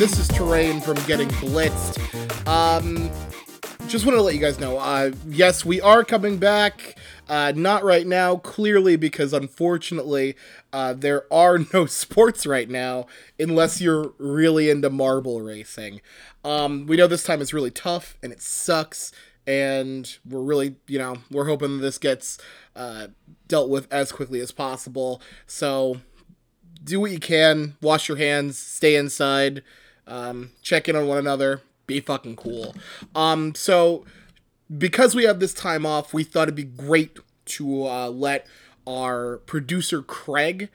This is Terrain from Getting Blitzed. Um, just want to let you guys know, uh, yes, we are coming back. Uh, not right now, clearly, because unfortunately, uh, there are no sports right now unless you're really into marble racing. Um, we know this time is really tough and it sucks, and we're really, you know, we're hoping this gets uh, dealt with as quickly as possible. So do what you can, wash your hands, stay inside, um, check in on one another, be fucking cool. Um, so because we have this time off, we thought it'd be great to uh, let our producer Craig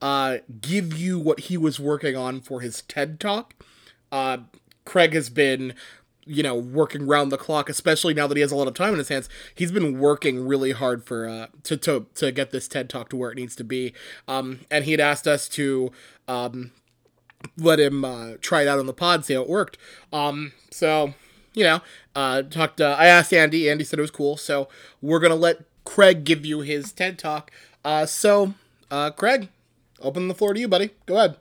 uh, give you what he was working on for his TED Talk. Uh, Craig has been, you know, working round the clock, especially now that he has a lot of time in his hands. He's been working really hard for uh, to to to get this TED Talk to where it needs to be. Um, and he had asked us to um, let him uh, try it out on the pod, see how it worked. Um, so you know, uh, talked. Uh, I asked Andy. Andy said it was cool. So we're gonna let Craig give you his TED talk. Uh, so, uh, Craig, open the floor to you, buddy. Go ahead.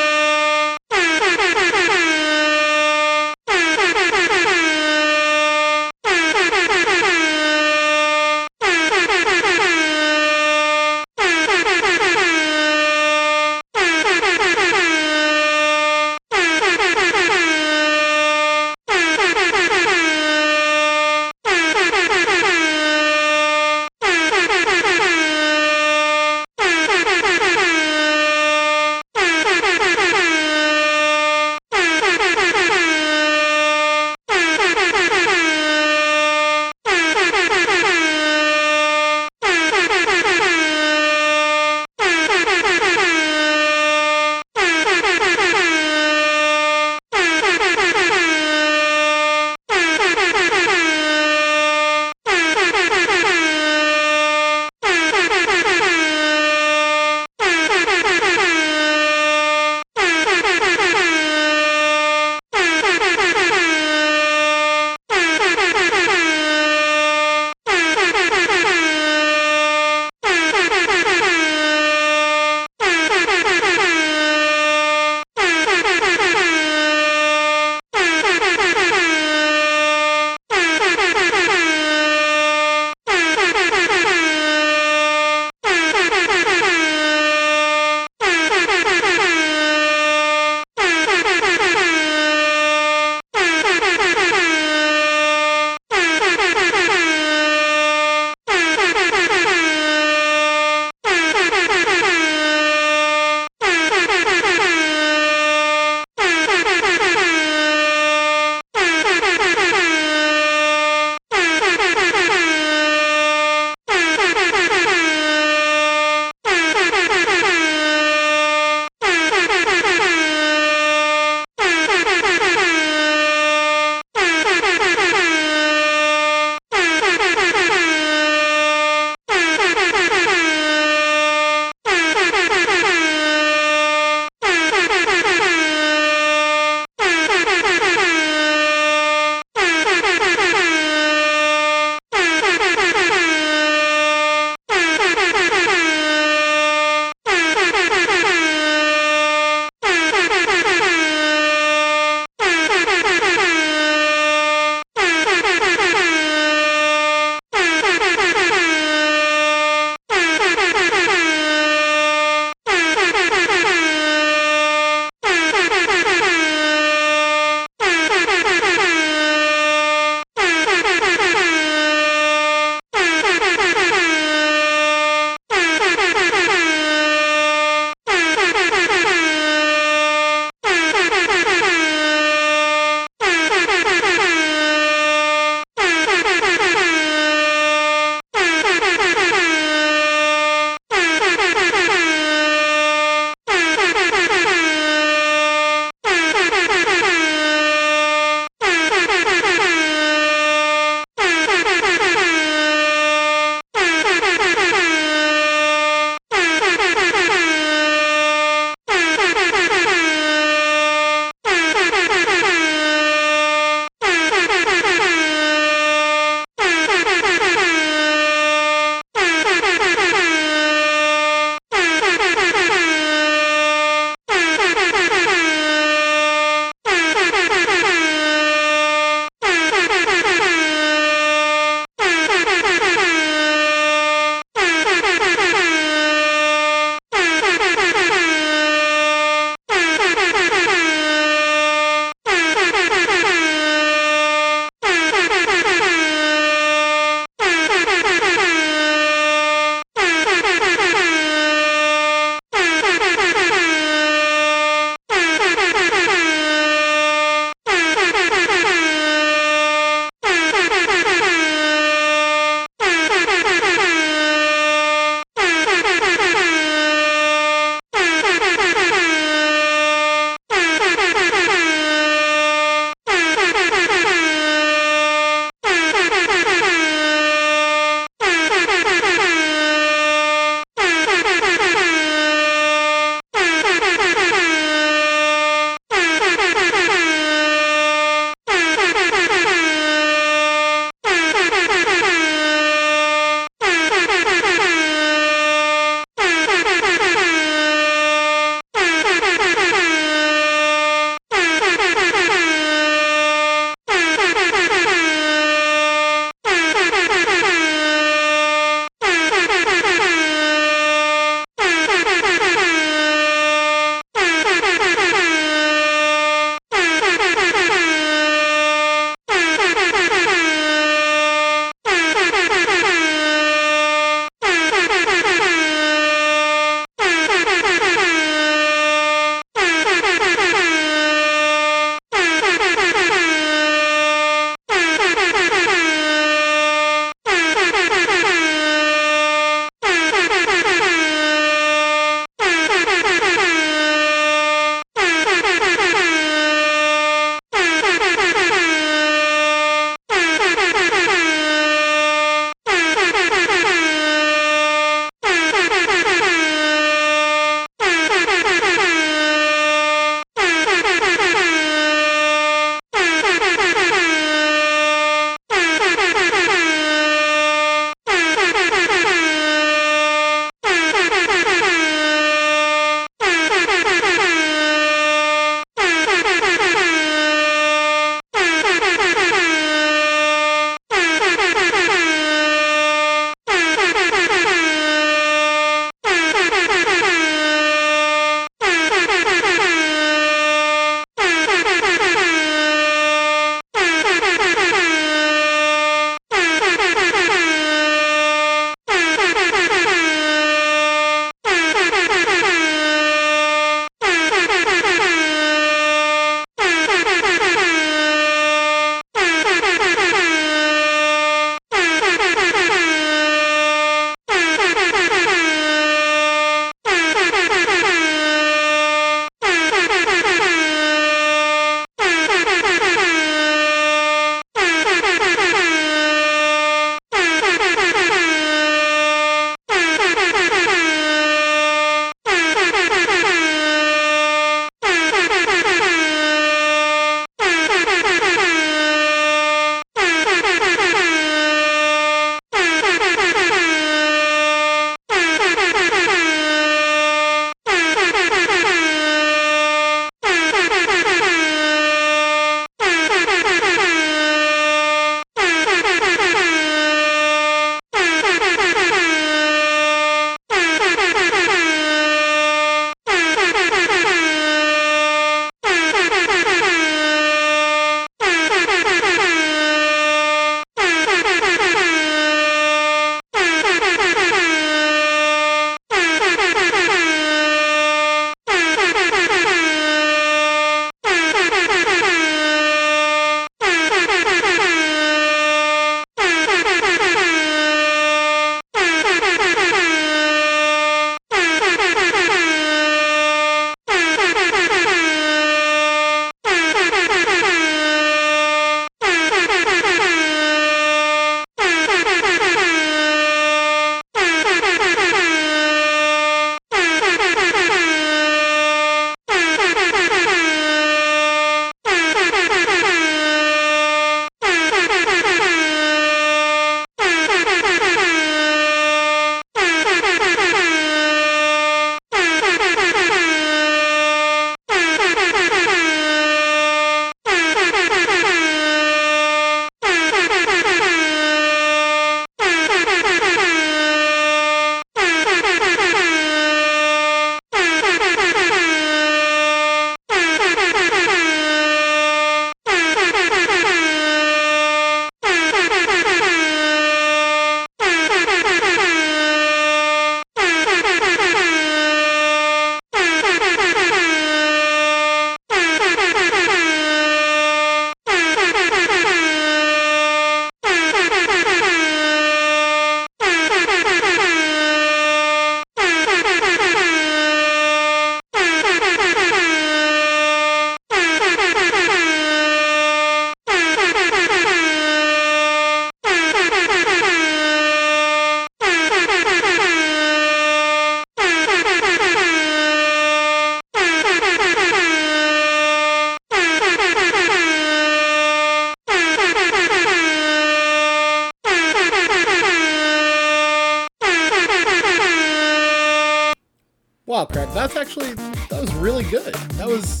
Wow, Craig, that's actually that was really good. That was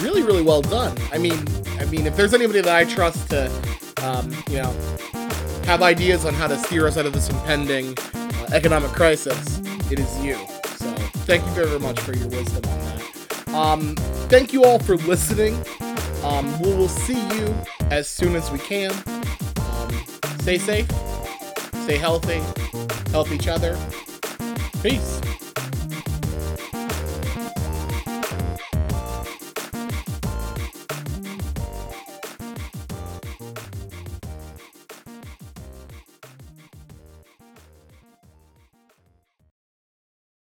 really, really well done. I mean, I mean, if there's anybody that I trust to, um, you know, have ideas on how to steer us out of this impending uh, economic crisis, it is you. So, thank you very much for your wisdom on that. Um, thank you all for listening. Um, we will see you as soon as we can. Um, stay safe, stay healthy, help each other. Peace.